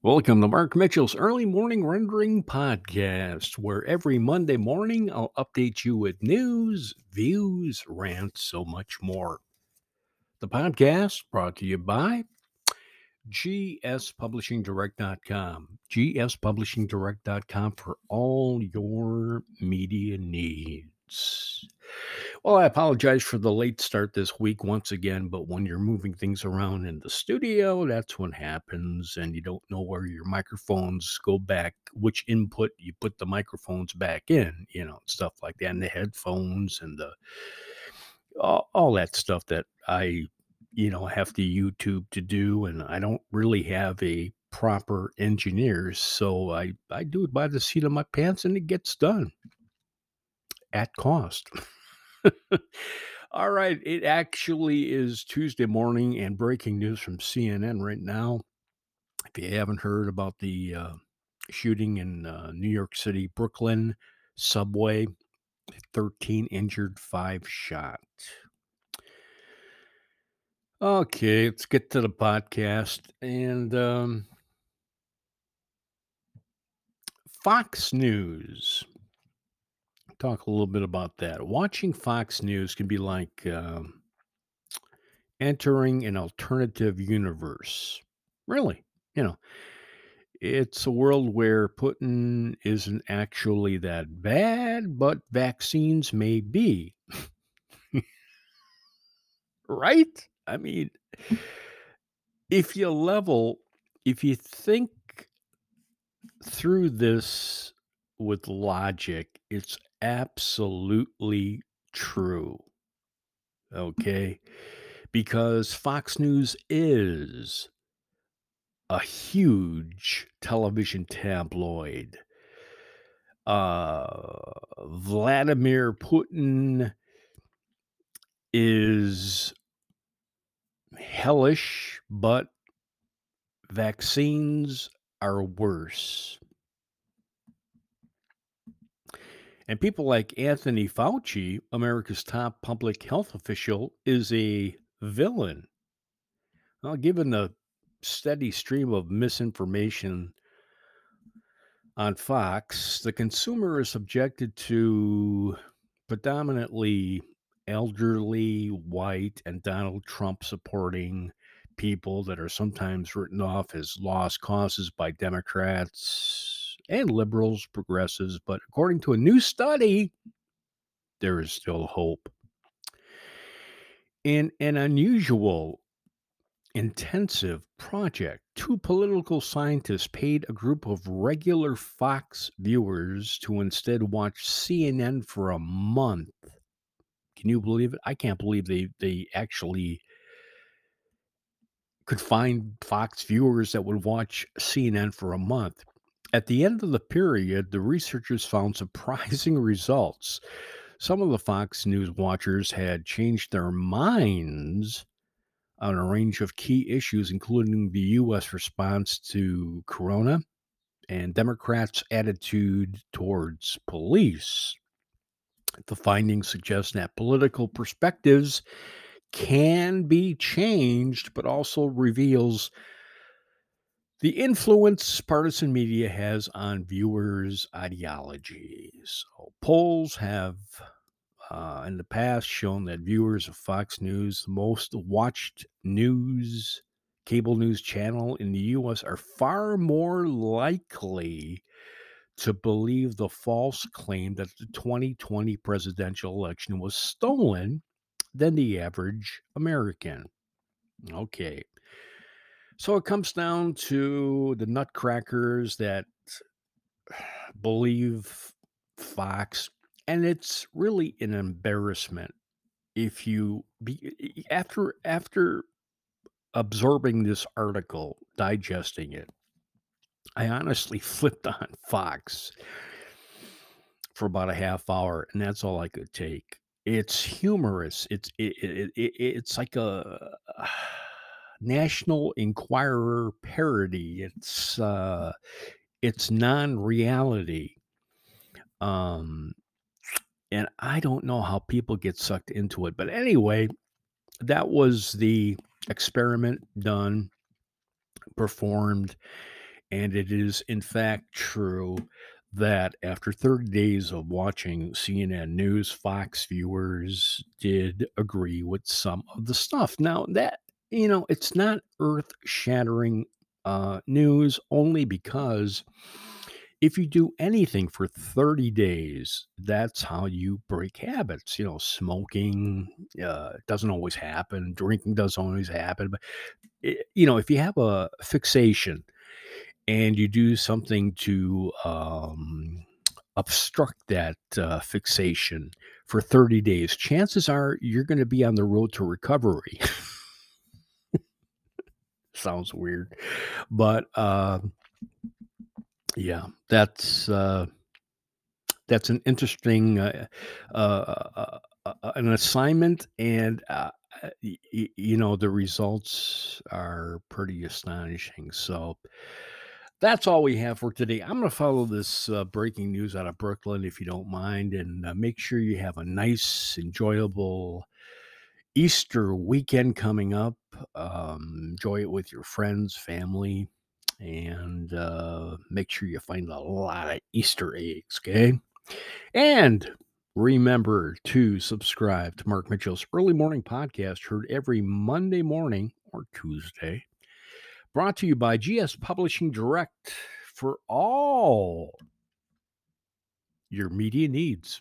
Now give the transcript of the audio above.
Welcome to Mark Mitchell's Early Morning Rendering Podcast, where every Monday morning I'll update you with news, views, rants, so much more. The podcast brought to you by gspublishingdirect.com. gspublishingdirect.com for all your media needs. Well, I apologize for the late start this week once again, but when you're moving things around in the studio, that's what happens, and you don't know where your microphones go back, which input you put the microphones back in, you know, stuff like that, and the headphones and the all, all that stuff that I, you know, have to YouTube to do, and I don't really have a proper engineer, so I I do it by the seat of my pants, and it gets done at cost. All right. It actually is Tuesday morning and breaking news from CNN right now. If you haven't heard about the uh, shooting in uh, New York City, Brooklyn subway, 13 injured, 5 shot. Okay, let's get to the podcast. And um, Fox News talk a little bit about that. Watching Fox News can be like um, entering an alternative universe. Really, you know, it's a world where Putin isn't actually that bad, but vaccines may be. right? I mean, if you level, if you think through this with logic, it's absolutely true. Okay? Because Fox News is a huge television tabloid. Uh, Vladimir Putin is hellish, but vaccines are worse. And people like Anthony Fauci, America's top public health official, is a villain. Well, given the steady stream of misinformation on Fox, the consumer is subjected to predominantly elderly, white, and Donald Trump supporting people that are sometimes written off as lost causes by Democrats and liberals, progressives. But according to a new study, there is still hope. In an unusual, intensive project, two political scientists paid a group of regular Fox viewers to instead watch CNN for a month. Can you believe it? I can't believe they they actually could find Fox viewers that would watch CNN for a month. At the end of the period, the researchers found surprising results. Some of the Fox News watchers had changed their minds on a range of key issues, including the U.S. response to Corona and Democrats' attitude towards police. The findings suggest that political perspectives can be changed, but also reveals the influence partisan media has on viewers' ideologies. So polls have uh, in the past shown that viewers of Fox News, the most watched news, cable news channel in the U.S., are far more likely to believe the false claim that the 2020 presidential election was stolen than the average American. Okay. So it comes down to the nutcrackers that believe Fox, and it's really an embarrassment if you be after after absorbing this article, digesting it. I honestly flipped on Fox for about a half hour, and that's all I could take. It's humorous. It's it, it, it it's like a National Enquirer parody. It's uh, it's non-reality. Um, and I don't know how people get sucked into it. But anyway, that was the experiment done, performed, And it is, in fact, true that after 30 days of watching CNN News, Fox viewers did agree with some of the stuff. Now, that, you know, it's not earth shattering uh, news only because if you do anything for 30 days, that's how you break habits. You know, smoking uh, doesn't always happen, drinking doesn't always happen. But, it, you know, if you have a fixation, and you do something to um, obstruct that uh, fixation for 30 days, chances are you're going to be on the road to recovery. Sounds weird, but uh, yeah, that's uh, that's an interesting uh, uh, uh, an assignment, and y- y- you know the results are pretty astonishing. So that's all we have for today. I'm going to follow this uh, breaking news out of Brooklyn, if you don't mind, and uh, make sure you have a nice, enjoyable Easter weekend coming up. Um, enjoy it with your friends, family, and uh, make sure you find a lot of Easter eggs, okay? And remember to subscribe to Mark Mitchell's Early Morning Podcast, heard every Monday morning or Tuesday Brought to you by GS Publishing Direct for all your media needs.